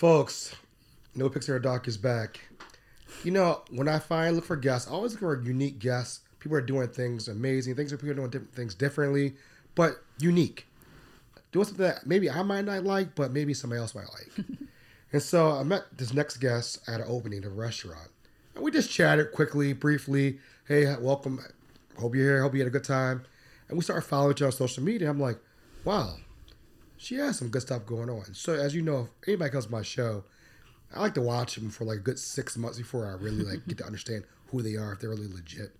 Folks, No Pix After Dark is back. You know, when I find look for guests, I always look for unique guests. People are doing things amazing. Things are people are doing different things differently, but unique. Doing something that maybe I might not like, but maybe somebody else might like. and so I met this next guest at an opening of a restaurant. And we just chatted quickly, briefly. Hey, welcome. Hope you're here. Hope you had a good time. And we started following each other on social media. I'm like, wow, she has some good stuff going on. So as you know, if anybody comes to my show, I like to watch them for like a good six months before I really like get to understand who they are, if they're really legit.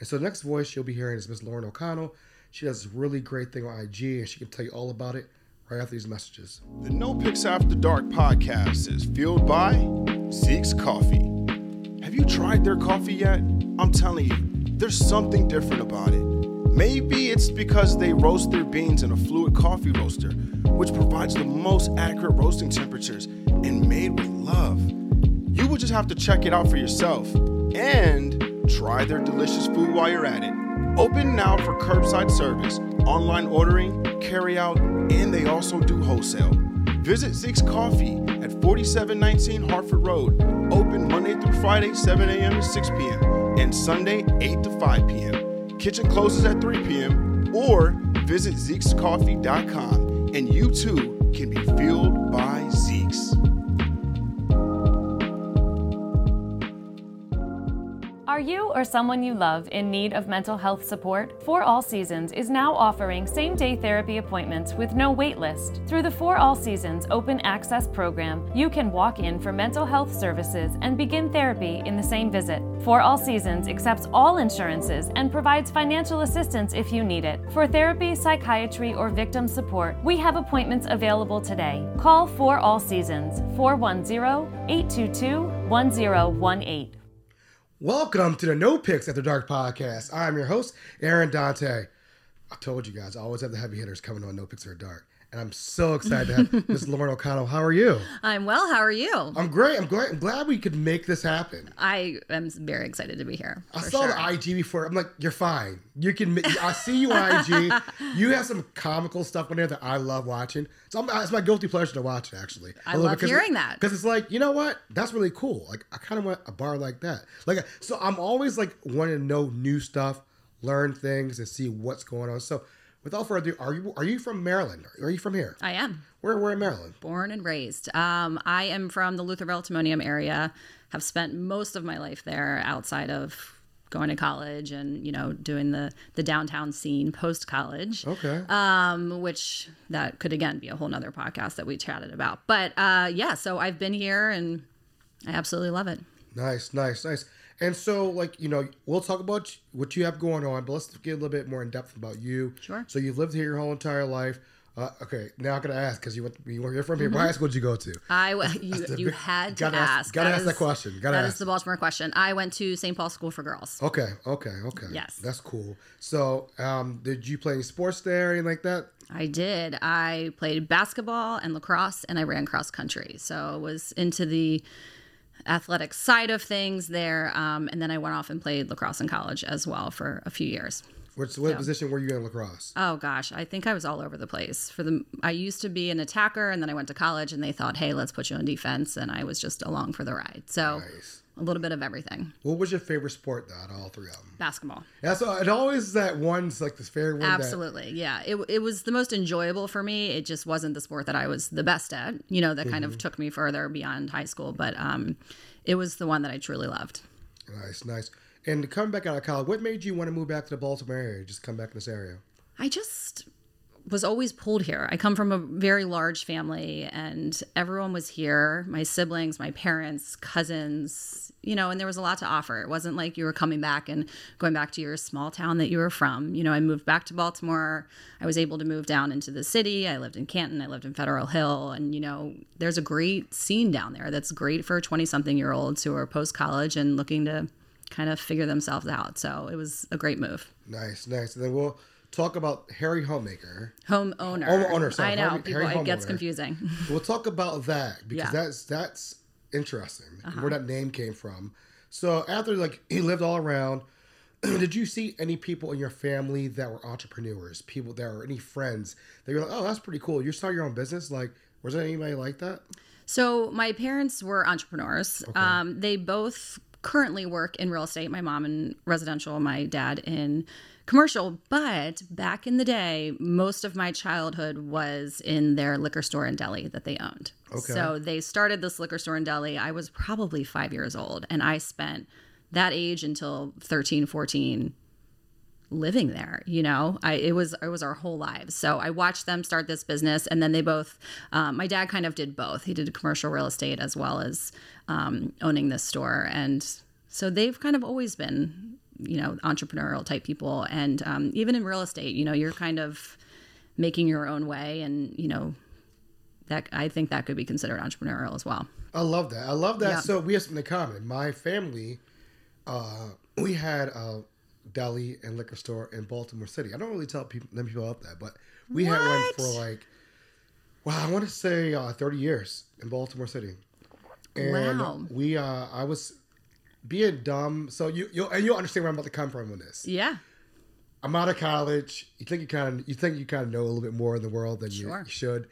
And so the next voice you'll be hearing is Miss Lauren O'Connell. She does this really great thing on IG, and she can tell you all about it right after these messages. The No Pix After Dark podcast is fueled by Zeke's Coffee. Have you tried their coffee yet? I'm telling you, there's something different about it. Maybe it's because they roast their beans in a fluid coffee roaster, which provides the most accurate roasting temperatures and made with love. You will just have to check it out for yourself and try their delicious food while you're at it. Open now for curbside service, online ordering, carry out, and they also do wholesale. Visit Zeke's Coffee at 4719 Hartford Road. Open Monday through Friday, 7 a.m. to 6 p.m. and Sunday, 8 to 5 p.m. Kitchen closes at 3 p.m. or visit Zeke'sCoffee.com and you too can be fueled by Zeke's. Are you or someone you love in need of mental health support? For All Seasons is now offering same day therapy appointments with no wait list. Through the For All Seasons Open Access program, you can walk in for mental health services and begin therapy in the same visit. For All Seasons accepts all insurances and provides financial assistance if you need it. For therapy, psychiatry, or victim support, we have appointments available today. Call For All Seasons 410 822 1018. Welcome to the No Pix After Dark podcast. I'm your host, Aaron Dante. I told you guys, I always have the heavy hitters coming on No Pix After Dark. And I'm so excited to have Miss Lauren O'Connell. How are you? I'm well. How are you? I'm great. I'm glad, I'm glad we could make this happen. I am very excited to be here. I saw sure. the IG before. I'm like, you're fine. You can. I see you on IG. You have some comical stuff on there that I love watching. So I'm, it's my guilty pleasure to watch it. Actually, I A love hearing it- that. because it's like, you know what? That's really cool. Like, I kind of want a bar like that. Like, so I'm always like wanting to know new stuff, learn things, and see what's going on. So, without further ado, are you are you from Maryland? Are you from here? I am Where where in Maryland? born and raised. Um, I am from the Lutherville Timonium area. Have spent most of my life there outside of going to college and you know doing the the downtown scene post college. Okay. um, which that could again be a whole nother podcast that we chatted about. But uh, yeah, so I've been here and I absolutely love it. Nice, nice, nice. And so, like, you know, we'll talk about what you have going on, but let's get a little bit more in depth about you. Sure. So you've lived here your whole entire life. Uh, okay, now I'm gonna ask because you went, you were you're from here. What high school did you go to? I you, the you had to ask- ask. gotta That ask that question. Gotta that is ask. the Baltimore question. I went to St. Paul School for Girls. Okay, okay, okay. Yes. that's cool. So, um, did you play any sports there, anything like that? I did. I played basketball and lacrosse, and I ran cross country. So I was into the athletic side of things there. Um, and then I went off and played lacrosse in college as well for a few years. What's what position were you in lacrosse? Oh gosh, I think I was all over the place. For the I used to be an attacker, and then I went to college, and they thought, "Hey, let's put you on defense," and I was just along for the ride. So Nice. a little bit of everything. What was your favorite sport, though, out of all three of them? Basketball. Yeah, so it always is that one's like this favorite one. that- Absolutely. Yeah. It, it was the most enjoyable for me. It just wasn't the sport that I was the best at, you know, that kind Mm-hmm. of took me further beyond high school. But um, it was the one that I truly loved. Nice, nice. And come back out of college, what made you want to move back to the Baltimore area? Just come back in this area. I just was always pulled here. I come from a very large family and everyone was here my siblings, my parents, cousins, you know, and there was a lot to offer. It wasn't like you were coming back and going back to your small town that you were from. You know, I moved back to Baltimore. I was able to move down into the city. I lived in Canton, I lived in Federal Hill, and, you know, there's a great scene down there that's great for 20 something year olds who are post college and looking to kind of figure themselves out. So it was a great move. Nice, nice. And then we'll talk about Harry Homemaker. Home owner. Home owner, sorry. I know. Harry- people, Harry it gets confusing. We'll talk about that because Yeah. that's that's interesting Uh-huh. where that name came from. So after like he lived all around, did you see any people in your family that were entrepreneurs? People that were any friends that you're like, oh, that's pretty cool. You start your own business. Like, was there anybody like that? So my parents were entrepreneurs. Um, they both currently work in real estate. My mom in residential, my dad in commercial. But back in the day, most of my childhood was in their liquor store and deli that they owned. Okay. So they started this liquor store and deli. I was probably five years old, and I spent that age until 13, 14 living there you know i it was it was our whole lives so i watched them start this business and then they both um, my dad kind of did both he did commercial real estate as well as um, owning this store and so they've kind of always been you know entrepreneurial type people and um, even in real estate you know you're kind of making your own way and you know that i think that could be considered entrepreneurial as well I love that. I love that. Yeah. So we have something in common. My family, uh, we had a deli and liquor store in Baltimore City. I don't really tell people, them people about that, but we had one for like, wow, I want to say uh, 30 years in Baltimore City. And Wow. we, uh, I was being dumb. So you, you, and you'll understand where I'm about to come from with this. yeah I'm out of college. You think you kind of you think you kind of know a little bit more in the world than you, Sure. you should,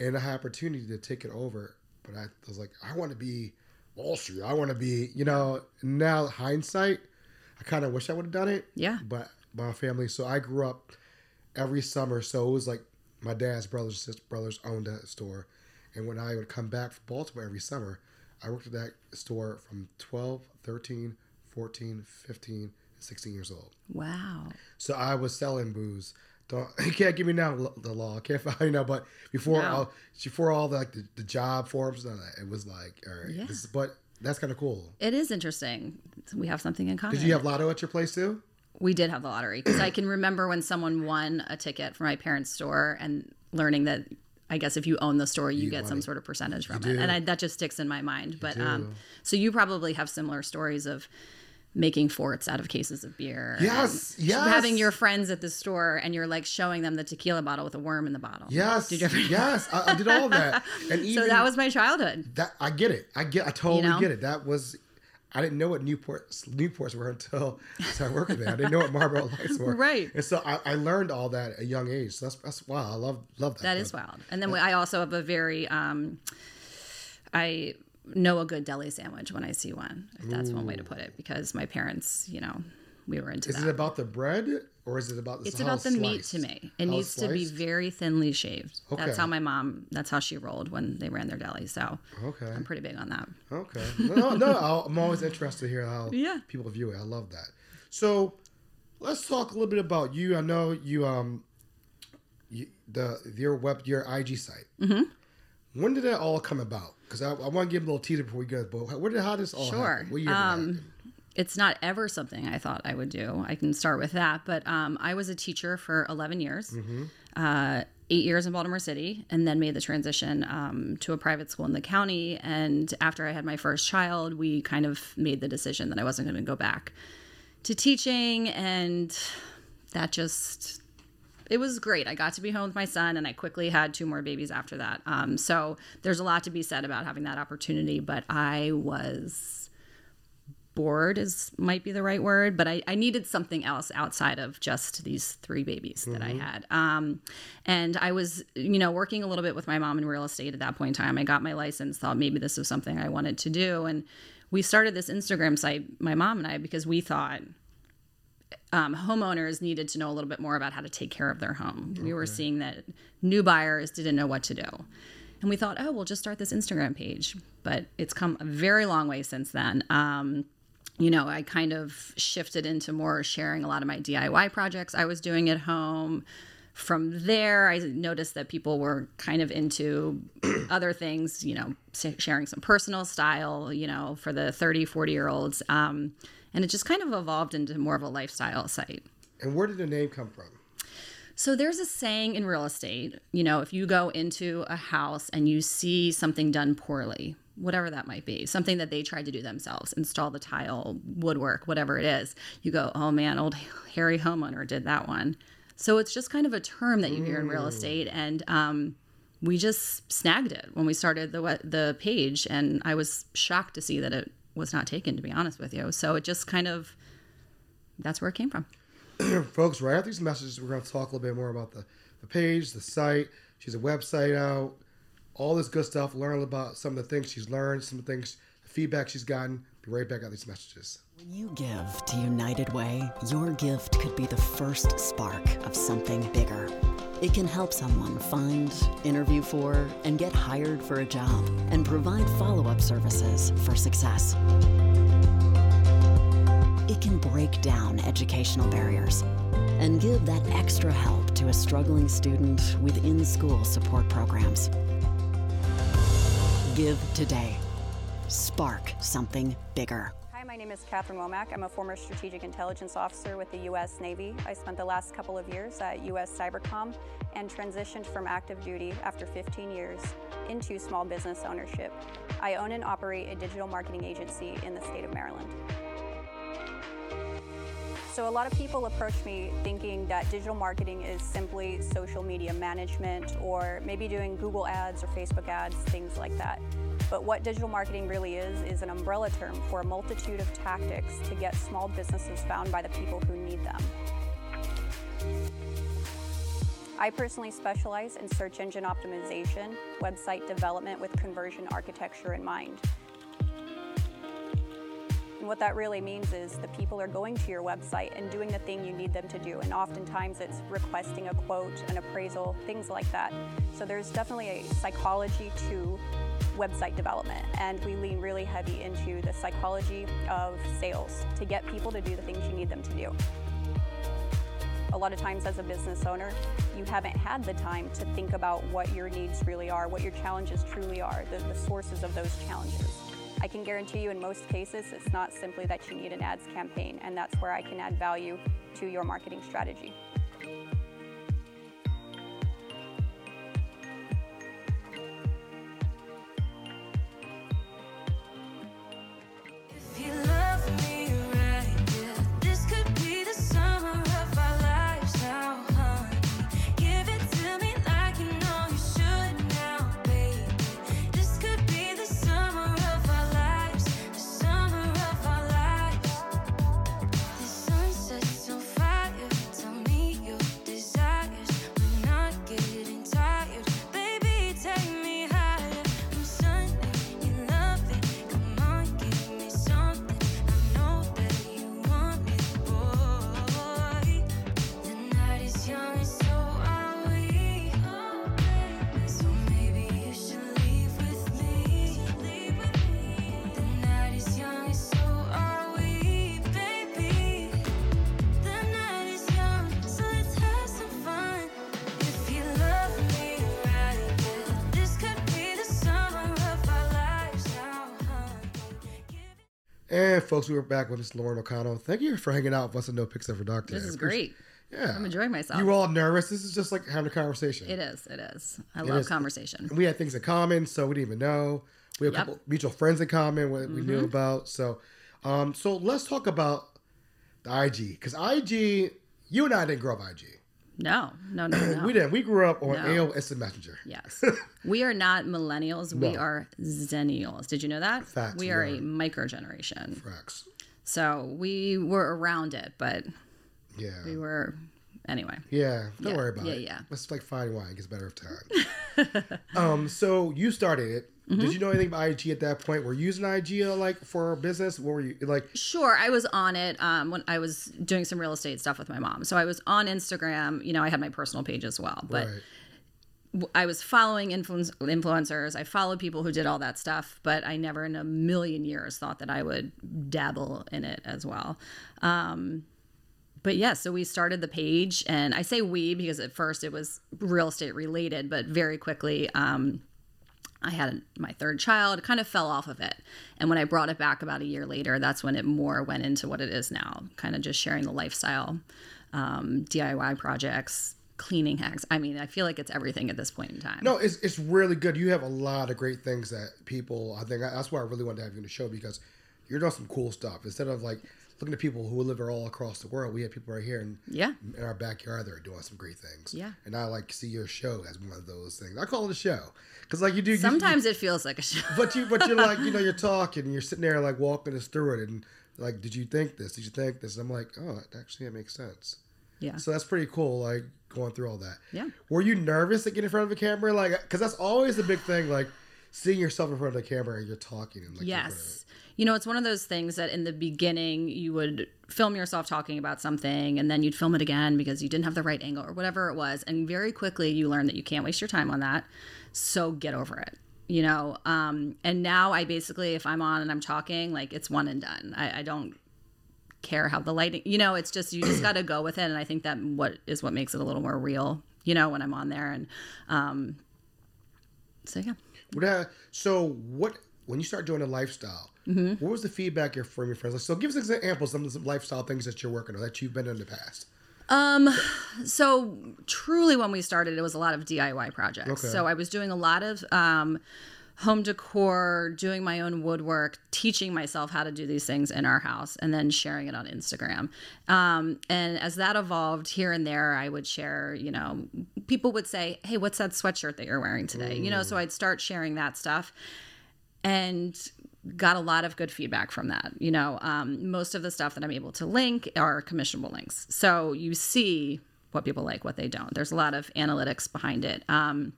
and I had opportunity to take it over. But I was like, I want to be Wall Street. I want to be, you know. Now hindsight, I kind of wish I would have done it. Yeah. But my family. So I grew up every summer. So it was like my dad's brothers sister brothers owned that store, and when I would come back from Baltimore every summer, I worked at that store from 12, 13, 14, 15, 16 years old. wow So I was selling booze. Don't you can't give me now the law. I can't find you know, but before No. all before all the like the, the job forms, and that, it was like all right. Yeah. This, is- but that's kind of cool. it is interesting we have something in common Did you have lotto at your place too? We did have the lottery because I can remember when someone won a ticket from my parents' store and learning that I guess if you own the store, you, get some sort of percentage from do. it, and I, that just sticks in my mind. But um, so you probably have similar stories of making forts out of cases of beer. Yes, yes. Having your friends at the store and you're like showing them the tequila bottle with a worm in the bottle. Yes, Did you ever? yes. I, I did all of that, and even So that was my childhood. that. I get it. I get. I totally know? get it. That was. I didn't know what Newports Newports were until I worked there. I didn't know what Marlboro Lights were. Right. And so I, I learned all that at a young age. So that's that's wow. I love love that. That is wild. And then I also have a very, um, I know a good deli sandwich when I see one, if that's one way to put it, because my parents, you know, we were into Is that. it about the bread or is it about the it's about the meat to me. It How needs to be very thinly shaved. Okay. That's how my mom, that's how she rolled when they ran their deli. So Okay. I'm pretty big on that. Okay. No, no, I'll- I'm always interested to hear how Yeah. people view it. I love that. So, let's talk a little bit about you. I know you um, you, the your web your IG site. Mm-hmm. When did that all come about? Because I, I want to give a little teaser before we go. But where did how did this all Sure. Um, it's not ever something I thought I would do. I can start with that. But um, I was a teacher for 11 years, uh, eight years in Baltimore City, and then made the transition um, to a private school in the county. And after I had my first child, we kind of made the decision that I wasn't going to go back to teaching. And that just. It was great. I got to be home with my son, and I quickly had two more babies after that. Um, so there's a lot to be said about having that opportunity, but I was bored is might be the right word but I, I needed something else outside of just these three babies that i had um, and i was you know working a little bit with my mom in real estate at that point in time i got my license thought maybe this was something i wanted to do and we started this instagram site my mom and i because we thought um, homeowners needed to know a little bit more about how to take care of their home. We were seeing that new buyers didn't know what to do. And we thought, oh, we'll just start this Instagram page. But it's come a very long way since then. Um, you know, I kind of shifted into more sharing a lot of my DIY projects I was doing at home. From there, I noticed that people were kind of into other things, you know, sharing some personal style, you know, for the 30, 40 year olds. Um, and it just kind of evolved into more of a lifestyle site. And where did the name come from? So there's a saying in real estate, you know, if you go into a house and you see something done poorly, whatever that might be, something that they tried to do themselves, install the tile, woodwork, whatever it is, you go, oh man, old hairy homeowner did that one. So it's just kind of a term that you hear in real estate. And um, we just snagged it when we started the the page, and I was shocked to see that it was not taken. To be honest with you, so it just kind of that's where it came from. Folks, right after these messages, we're going to talk a little bit more about the, the page, the site. She's a website out, all this good stuff. Learn about some of the things she's learned, some of the things, the feedback she's gotten. Be right back on these messages. When you give to United Way, your gift could be the first spark of something bigger. It can help someone find, interview for, and get hired for a job, and provide follow up services for success. It can break down educational barriers and give that extra help to a struggling student with in school support programs. Give today. Spark something bigger. Hi, my name is Catherine Womack. I'm a former strategic intelligence officer with the U.S. Navy. I spent the last couple of years at U.S. Cybercom and transitioned from active duty after 15 years into small business ownership. I own and operate a digital marketing agency in the state of Maryland. So a lot of people approach me thinking that digital marketing is simply social media management or maybe doing Google ads or Facebook ads, things like that. But what digital marketing really is, is an umbrella term for a multitude of tactics to get small businesses found by the people who need them. I personally specialize in search engine optimization, website development with conversion architecture in mind. And what that really means is the people are going to your website and doing the thing you need them to do. And oftentimes it's requesting a quote, an appraisal, things like that. So there's definitely a psychology to website development. And we lean really heavy into the psychology of sales to get people to do the things you need them to do. A lot of times, as a business owner, you haven't had the time to think about what your needs really are, what your challenges truly are, the, the sources of those challenges. I can guarantee you in most cases, it's not simply that you need an ads campaign, and that's where I can add value to your marketing strategy. Folks, we were back with Miss Lauren O'Connell. Thank you for hanging out with us at No Pix After Dark. This is great. Yeah. I'm enjoying myself. You were all nervous. This is just like having a conversation. It is. It is. I love is. conversation. And we had things in common, so we didn't even know. We have a Yep. couple mutual friends in common what we Mm-hmm. knew about. So, um, so let's talk about the IG because IG, you and I didn't grow up IG. No, no, no, no. We didn't. We grew up on No. AOL Instant Messenger. Yes. we are not millennials. We are zennials. Did you know that? Facts, we are are. a micro generation. Facts. So we were around it, but Yeah. we were anyway. Yeah, don't Yeah, worry about it. yeah, it. yeah. It's like fine wine; it gets better with time. um, so you started it. Mm-hmm. Did you know anything about IG at that point? Were you using IG like for business? What were you like? Sure, I was on it um, when I was doing some real estate stuff with my mom. So I was on Instagram. You know, I had my personal page as well, but right. I was following influence, influencers. I followed people who did all that stuff, but I never in a million years thought that I would dabble in it as well. Um, but yeah, so we started the page, and I say we because at first it was real estate related, but very quickly, um, I had my third child, kind of fell off of it. And when I brought it back about a year later, that's when it more went into what it is now, kind of just sharing the lifestyle, um, DIY projects, cleaning hacks. I mean, I feel like it's everything at this point in time. No, it's it's really good. You have a lot of great things that people. I think that's why I really wanted to have you on the show because you're doing some cool stuff. Instead of like looking at people who live all across the world, we have people right here in Yeah. in our backyard that are doing some great things. Yeah. and I like see your show as one of those things. I call it a show because like you do you- Sometimes it feels like a show. but you but you're like you know you're talking and you're sitting there like walking us through it and like did you think this did you think this and i'm like oh actually that makes sense Yeah. so that's pretty cool like going through all that. Yeah. Were you nervous to get in front of a camera? Like, because that's always the big thing. Like, seeing yourself in front of the camera and you're talking and like. Yes. You know, it's one of those things that in the beginning you would film yourself talking about something and then you'd film it again because you didn't have the right angle or whatever it was. And very quickly you learn that you can't waste your time on that. So get over it. You know, um, and now I basically, if I'm on and I'm talking, like it's one and done. I, I don't care how the lighting, you know, it's just, you just got to go with it. And I think that what is what makes it a little more real, you know, when I'm on there. And um, so, yeah. So what when you start doing a lifestyle? Mm-hmm. What was the feedback from your friends? Like, so give us examples of some lifestyle things that you're working on that you've been in the past. Um, So truly, when we started, it was a lot of DIY projects. Okay. So I was doing a lot of um, home decor, doing my own woodwork, teaching myself how to do these things in our house, and then sharing it on Instagram. Um, and as that evolved here and there, I would share. You know, people would say, "Hey, what's that sweatshirt that you're wearing today?" You know, so I'd start sharing that stuff and got a lot of good feedback from that. You know, um, most of the stuff that I'm able to link are commissionable links. So you see what people like, what they don't. There's a lot of analytics behind it. Um,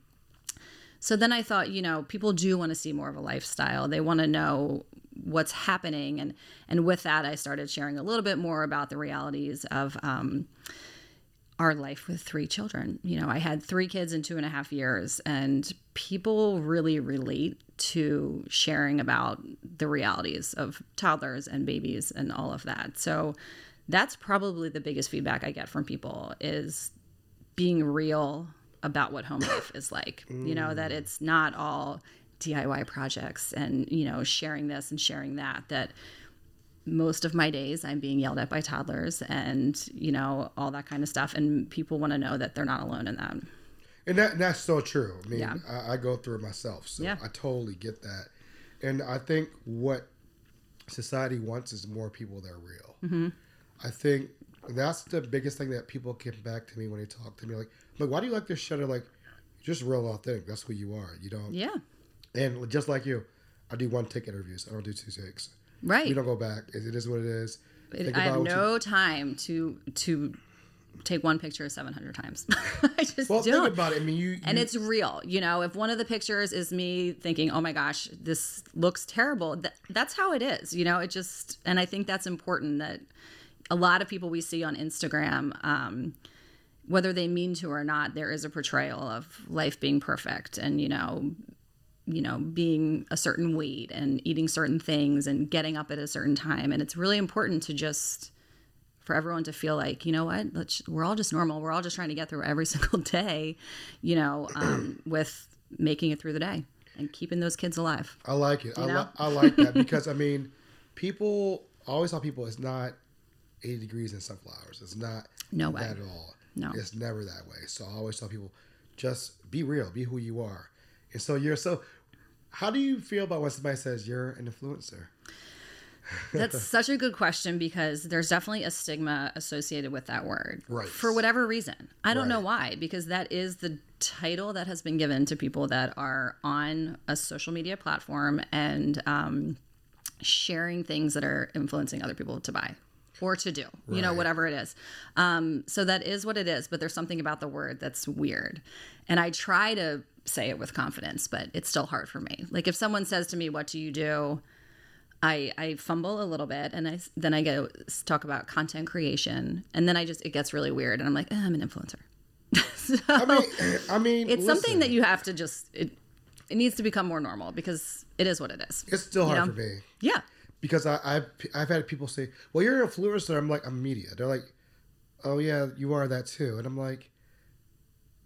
so then I thought, you know, people do want to see more of a lifestyle. They want to know what's happening, and and with that, I started sharing a little bit more about the realities of. Um, our life with three children. You know, I had three kids in two and a half years, and people really relate to sharing about the realities of toddlers and babies and all of that. So that's probably the biggest feedback I get from people is being real about what home life is like. You know, that it's not all DIY projects and, you know, sharing this and sharing that, that most of my days I'm being yelled at by toddlers and, you know, all that kind of stuff. And people want to know that they're not alone in that. And that that's so true. I mean, Yeah. I, I go through it myself, so Yeah. I totally get that. And I think what society wants is more people that are real. Mm-hmm. I think that's the biggest thing that people come back to me when they talk to me. Like, like, why do you like this? They're like, just real authentic. That's who you are. You don't. Yeah. And just like you, I do one take interviews. I don't do two takes. Right. We don't go back. It, is what it is. It- I have what you- no time to to take one picture 700 times. I just well, don't. think about it. I mean, you. and it's real you know if one of the pictures is me thinking oh my gosh this looks terrible th- that's how it is you know it just and i think that's important that a lot of people we see on instagram um, whether they mean to or not there is a portrayal of life being perfect and you know you know being a certain weight and eating certain things and getting up at a certain time and it's really important to just for everyone to feel like you know what Let's, we're all just normal we're all just trying to get through every single day you know um, with making it through the day and keeping those kids alive I like it. I, know? li- I like that because I mean, people I always tell people it's not 80 degrees in sunflowers. It's not No way. at all. No. it's never that way. So I always tell people, just be real, be who you are. And so you're so. How do you feel about when somebody says you're an influencer? That's such a good question because there's definitely a stigma associated with that word. Right. For whatever reason. I don't know why, because that is the title that has been given to people that are on a social media platform and um, sharing things that are influencing other people to buy or to do, you know, whatever it is. Um, so that is what it is, but there's something about the word that's weird. And I try to say it with confidence, but it's still hard for me. Like if someone says to me, What do you do? I, I fumble a little bit and I then I go talk about content creation and then I just it gets really weird and I'm like eh, I'm an influencer. so I mean, I mean, it's something that you have to just it it needs to become more normal because it is what it is. It's still hard know? for me Yeah. Because I, I've I've had people say, "Well, you're an influencer." I'm like, "I'm media." They're like, "Oh yeah, you are that too," and I'm like,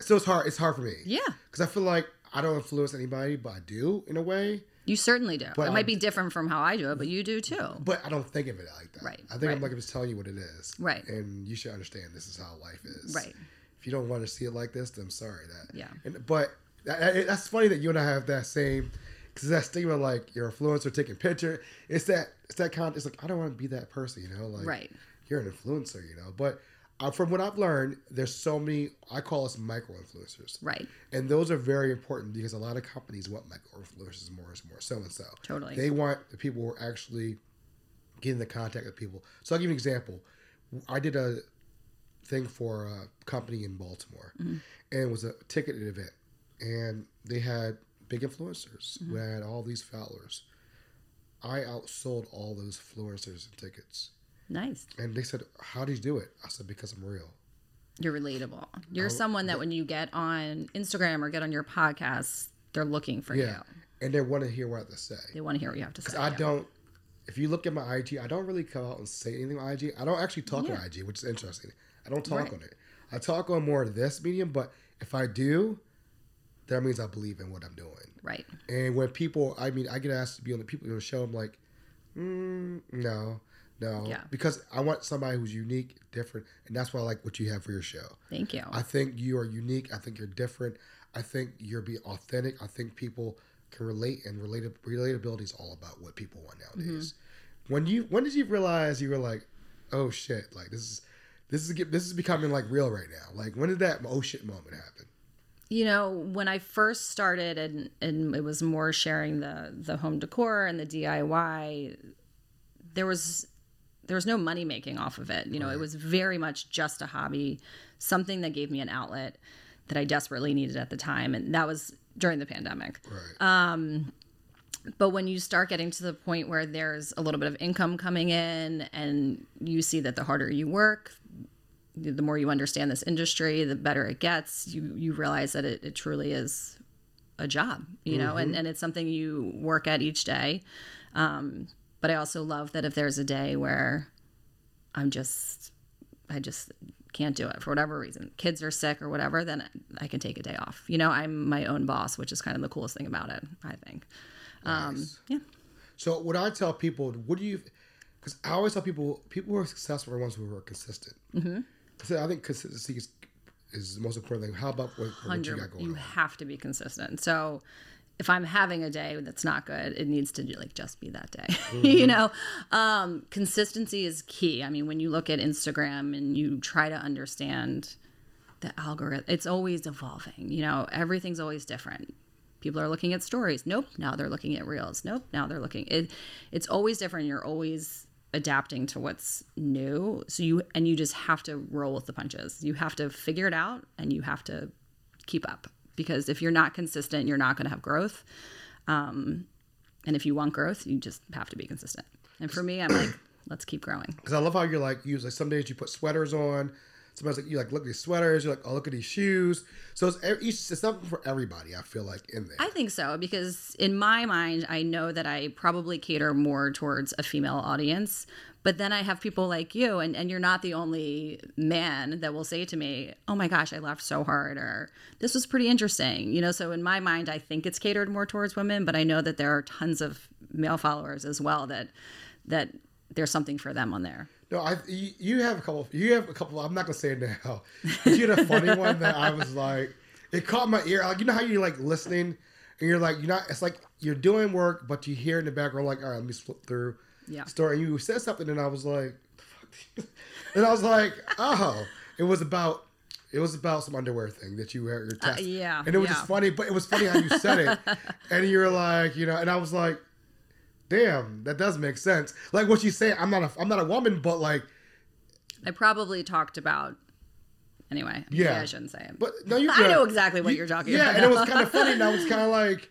so it's hard. It's hard for me. Yeah. because I feel like I don't influence anybody, but I do in a way. You certainly do. But it might I'm- be different from how I do it, but you do too. But I don't think of it like that. Right, I think I'm like I'm just telling you what it is. Right. And you should understand this is how life is. Right. If you don't want to see it like this, then I'm sorry that. Yeah. And, but that- that's funny that you and I have that same, because that stigma like your influencer taking picture. It's that it's that kind. It's like I don't want to be that person. You know, like Right. You're an influencer. You know, but. Uh, from what I've learned, there's so many. I call us micro influencers, Right. and those are very important because a lot of companies want micro influencers more and more, so and so. Totally. They want the people who are actually getting the contact with people. So I'll give you an example. I did a thing for a company in Baltimore, Mm-hmm. and it was a ticketed event, and they had big influencers who Mm-hmm. had all these followers. I outsold all those influencers and tickets, Nice. and they said, "How did you do it?" I said, "Because I'm real." You're relatable. You're someone that when you get on Instagram or get on your podcast, they're looking for Yeah, you. and they want to hear what I have to say. They want to hear what you have to say. I yeah. don't. If you look at my IG, I don't really come out and say anything on IG. I don't actually talk Yeah. on IG, which is interesting. I don't talk Right. on it. I talk on more of this medium, but if I do, that means I believe in what I'm doing. Right. And when people, I mean, I get asked to be on the people on the show, I'm like, mm, no, no, Yeah. because I want somebody who's unique, different, and that's why I like what you have for your show. Thank you. I think you are unique. I think you're different. I think you're being authentic. I think people can relate, and relate relatability is all about what people want nowadays. When you when did you realize you were like, oh shit, like this is this is this is becoming like real right now. Like when did that oh shit moment happen? You know when i first started and and it was more sharing the the home decor and the diy there was there was no money making off of it. You know it was very much just a hobby something that gave me an outlet that i desperately needed at the time. And that was during the pandemic. Right. um but when you start getting to the point where there's a little bit of income coming in and you see that the harder you work the more you understand this industry the better it gets you you realize that it, it truly is a job you know and, and it's something you work at each day um, but i also love that if there's a day where i'm just i just can't do it for whatever reason kids are sick or whatever then i can take a day off you know i'm my own boss which is kind of the coolest thing about it i think um, yeah So what I tell people, what do you? Because I always tell people, people who are successful are ones who are consistent. Mm-hmm. I think consistency is, is the most important thing. How about what, what you got going You on? have to be consistent. So if I'm having a day that's not good, it needs to like just be that day. you know, um, consistency is key. I mean, when you look at Instagram and you try to understand the algorithm, it's always evolving. You know, everything's always different. People are looking at stories. Nope. Now they're looking at reels. Nope. Now they're looking. It, it's always different. You're always adapting to what's new. So you and you just have to roll with the punches. You have to figure it out, and you have to keep up because if you're not consistent, you're not going to have growth. Um, and if you want growth, you just have to be consistent. And for me, I'm like, let's keep growing. Because I love how you're like, you like some days you put sweaters on. Sometimes like you like look at these sweaters. You're like, oh look at these shoes. So it's it's something for everybody. I feel like in there. I think so because in my mind, I know that I probably cater more towards a female audience. But then I have people like you, and, and you're not the only man that will say to me, Oh my gosh, I laughed so hard, or this was pretty interesting. You know, so in my mind, I think it's catered more towards women, but I know that there are tons of male followers as well that that there's something for them on there. No, I you, you have a couple. You have a couple. I'm not gonna say it now. But you had a funny one that I was like, it caught my ear. Like you know how you're like listening, and you're like you're not. It's like you're doing work, but you hear in the background like, all right, let me flip through. Yeah. Story. And you said something, and I was like, and I was like, oh, it was about. It was about some underwear thing that you were your test. Uh, yeah, And it was yeah. just funny, but it was funny how you said it. and you're like, you know, and I was like, damn, that does make sense. Like what you say, I'm not a I'm not a woman, but like I probably talked about anyway. maybe Yeah. I shouldn't say it. But no, you. I know exactly what you're talking yeah, about. and it was kind of funny. And I was kind of like,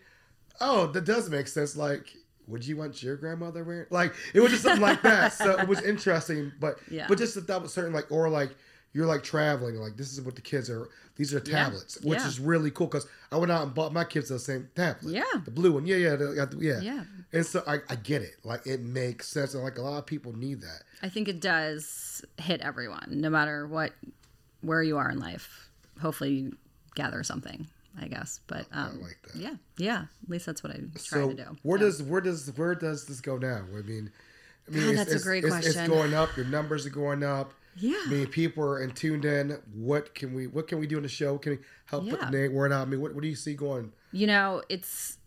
oh, that does make sense. Like, would you want your grandmother wearing? Like, it was just something like that. So it was interesting. But Yeah. but just that that was certain like, or like you're like traveling. Like this is what the kids are. These are tablets, which Yeah. is really cool because I went out and bought my kids the same tablet. Yeah. the blue one. Yeah, yeah, the, yeah, Yeah. And so I, I get it. Like it makes sense, and like a lot of people need that. I think it does hit everyone, no matter what, where you are in life. Hopefully, you gather something. I guess, but um, like that. Yeah, yeah. At least that's what I try so to do. where Yeah. does where does where does this go now? I mean, I mean, God, it's, that's a great it's, It's going up. Your numbers are going up. Yeah. I mean, people are in tuned in. What can we What can we do in the show? Can we help put the name word out? I mean, what, what do you see going? you know, it's.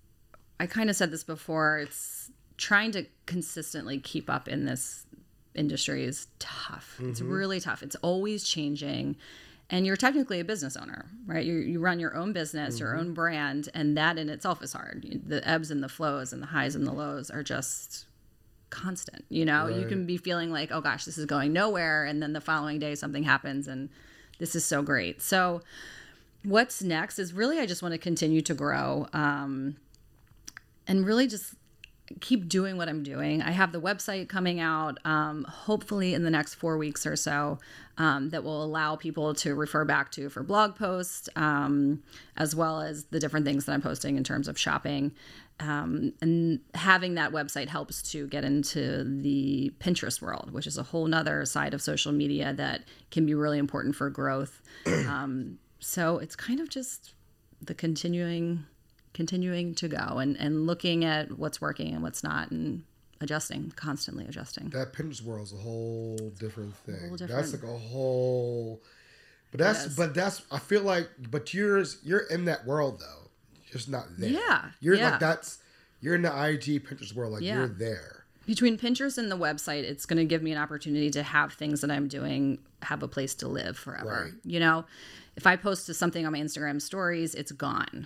I kind of said this before. It's trying to consistently keep up in this industry is tough. It's mm-hmm. really tough. It's always changing. And you're technically a business owner, right? You, you run your own business, your mm-hmm. own brand, and that in itself is hard. The ebbs and the flows and the highs and the lows are just constant. You know, you can be feeling like, oh gosh, this is going nowhere, and then the following day something happens, and this is so great. So, what's next is really I just want to continue to grow, um, and really just keep doing what I'm doing. I have the website coming out, um, hopefully in the next four weeks or so, um, that will allow people to refer back to for blog posts, um, as well as the different things that I'm posting in terms of shopping. Um, and having that website helps to get into the Pinterest world, which is a whole nother side of social media that can be really important for growth. um, so it's kind of just the continuing continuing to go and, and looking at what's working and what's not and adjusting constantly adjusting That Pinterest world is a whole different thing. Whole That's like a whole. But that's but that's I feel like but you're you're in that world though, just not there. Yeah, you're yeah. like that's you're in the IG Pinterest world like Yeah. you're there. between pinterest and the website it's going to give me an opportunity to have things that i'm doing have a place to live forever Right. you know if i post something on my instagram stories it's gone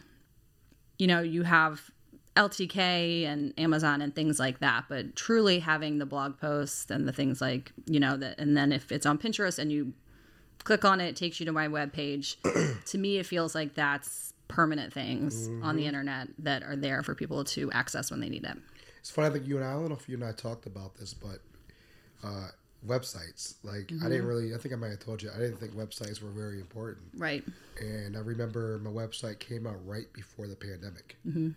you know you have ltk and amazon and things like that but truly having the blog posts and the things like you know that and then if it's on pinterest and you click on it, it takes you to my webpage. to me, it feels like that's permanent things on the internet that are there for people to access when they need it. It's funny. I think you and I, I don't know if you and I talked about this, but uh, websites. Like I didn't mm-hmm. really. I think I might have told you. I didn't think websites were very important. Right. And I remember my website came out right before the pandemic, mm-hmm.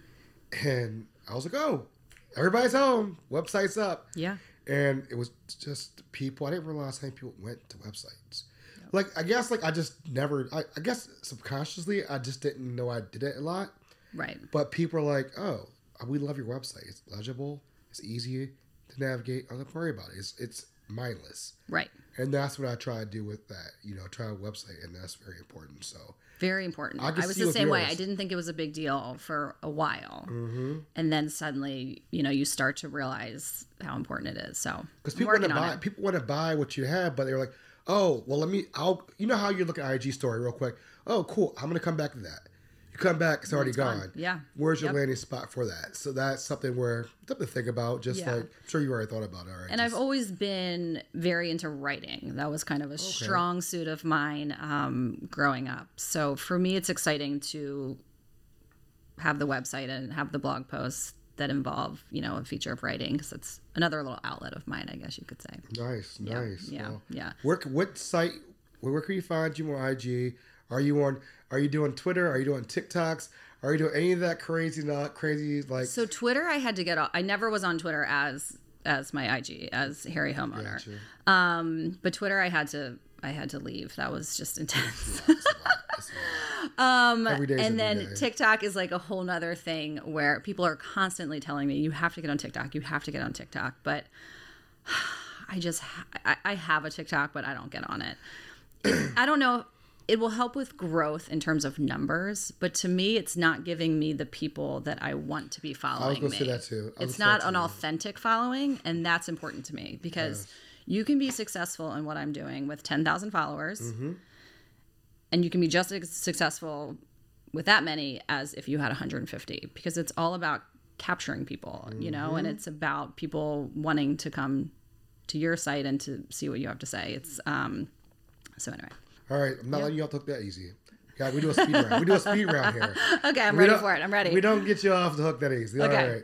and I was like, "Oh, everybody's home. Website's up." Yeah. and it was just people. I didn't realize how many people went to websites. Like I guess like I just never. I, I guess subconsciously I just didn't know I did it a lot. Right. But people are like, "Oh, we love your website. It's legible. It's easy to navigate. I don't worry about it. It's it's mindless." Right. And that's what I try to do with that. You know, try a website, and that's very important. So Very important. I I, was the same way. I didn't think it was a big deal for a while. Mm-hmm. And then suddenly, you know, you start to realize how important it is. So, because people want to buy people want to buy what you have, but they're like, "Oh, well, let me. I'll. You know how you look at IG story real quick. Oh, cool. I'm gonna come back to that. Come back, it's already it's gone. gone. Yeah. Where's your Yep. landing spot for that? So that's something where something to think about. Just Yeah. like I'm sure you already thought about it. All right. And I've always been very into writing. That was kind of a strong suit of mine um, growing up. So for me, it's exciting to have the website and have the blog posts that involve, you know, a feature of writing because it's another little outlet of mine, I guess you could say. nice, nice. yeah, Well, yeah. Where what site? Where, where can you find you on IG? Are you on? Are you doing Twitter? Are you doing TikToks? Are you doing any of that crazy, not crazy like? So Twitter, I had to get off. I never was on Twitter as as my IG as Harry homeowner. Gotcha. Um, but Twitter, I had to I had to leave. That was just intense. Every day is a and then day. TikTok is like a whole nother thing where people are constantly telling me you have to get on TikTok, you have to get on TikTok, but I just I, I have a TikTok, but I don't get on it. I don't know. It will help with growth in terms of numbers, but to me, it's not giving me the people that I want to be following gonna me. say that too. I was It's not an that. authentic following, and that's important to me because you can be successful in what I'm doing with 10,000 followers, Mm-hmm. and you can be just as successful with that many as if you had 150 because it's all about capturing people, you know, Mm-hmm. and it's about people wanting to come to your site and to see what you have to say. It's um so anyway. All right, I'm not letting you all talk that easy. Yeah, we do a speed round. We do a speed round here. Okay, I'm We ready for it. I'm ready. We don't get you off the hook that easy. All Okay. right.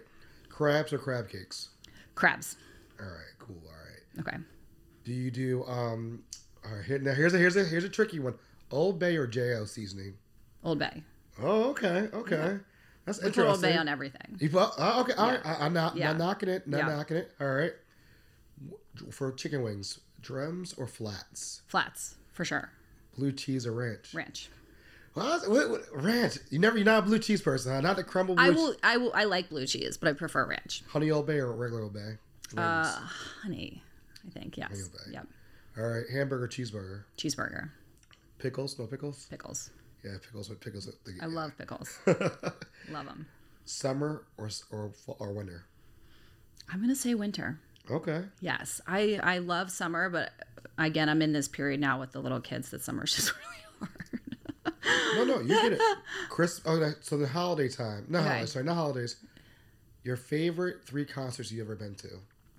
Crabs or crab cakes? Crabs. All right, cool. All right. Okay. Do you do um? All right. Here, now here's a here's a here's a tricky one. Old Bay or J.O. seasoning? Old Bay. Oh, okay, okay. That's We put interesting. Old Bay on everything. You put, oh, okay, all right. I, I'm not, Yeah. not knocking it. Not Yeah. knocking it. All right. For chicken wings, drums or flats? Flats for sure. Blue cheese or ranch? Ranch. What, what, what, ranch. You never. You're not a blue cheese person, huh? Not the crumble blue. I che- will. I will. I like blue cheese, but I prefer ranch. Honey Old Bay or regular Old Bay? Uh, honey, I think yes. Bay. Yep. all right. Hamburger, cheeseburger, Cheeseburger, pickles, no pickles. pickles. Yeah, pickles with pickles. I love pickles. love them. Summer or or or winter. I'm gonna say winter. Okay. Yes, I I love summer, but again, I'm in this period now with the little kids that summer's just really hard. No, no, you get it. Chris. Oh, so the holiday time. No Okay. holidays. Sorry, not holidays. Your favorite three concerts you've ever been to?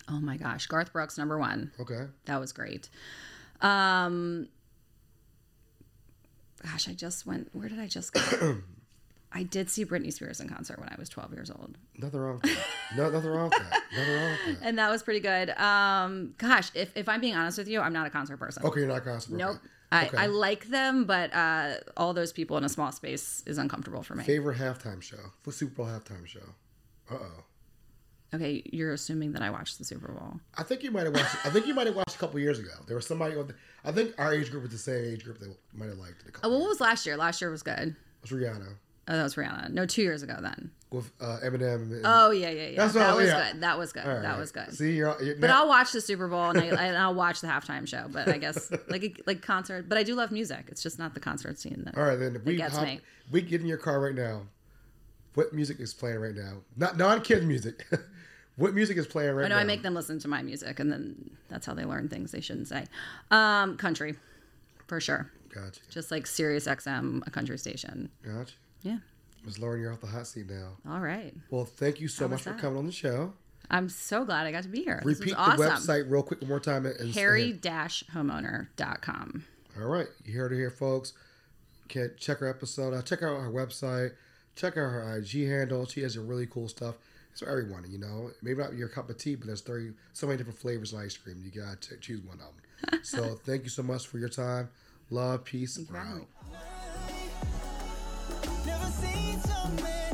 Oh my gosh, Garth Brooks number one. Okay. That was great. Um, gosh, I just went. Where did I just go? I did see Britney Spears in concert when I was 12 years old, Nothing wrong with that. No, nothing wrong with that. Nothing wrong with that. and that was pretty good. Um, gosh, if, if I'm being honest with you, I'm not a concert person. Okay, you're not a concert. Nope. Okay. I, Okay. I like them, but uh, all those people in a small space is uncomfortable for me. Favorite halftime show? For Super Bowl halftime show? Uh oh. Okay, you're assuming that I watched the Super Bowl. I think you might have watched. I think you might have watched a couple years ago. There was somebody. The, I think our age group was the same age group that might have liked it. A Oh, couple well, what was last year? Last year was good. It was Rihanna Oh, that was Rihanna. No, two years ago then. with uh, Eminem. And, Oh yeah, yeah, yeah. That's that all- was yeah. good. That was good. Right. That was good. See, you're, you're But now- I'll watch the Super Bowl and, I, and I'll watch the halftime show. But I guess like like concert. But I do love music. It's just not the concert scene. That, All right, then we hop, we get in your car right now. What music is playing right now? Not non-kid music. what music is playing right I know now? I make them listen to my music, and then that's how they learn things they shouldn't say. Um, country, for sure. Gotcha. Just like Sirius XM, a country station. Gotcha. Yeah. Ms. Lauren, you're off the hot seat now. All right. Well, thank you so How much for that? coming on the show. I'm so glad I got to be here. Repeat the awesome. website real quick one more time. And, and- Harry-homeowner.com. All right, you heard it here, folks. Can check our episode out. Check out her website. Check out her IG handle. She has some really cool stuff. It's for everyone, you know. Maybe not your cup of tea, but there's thirty so many different flavors of ice cream. You got to choose one of them. so thank you so much for your time. Love, peace, out. me never seen so many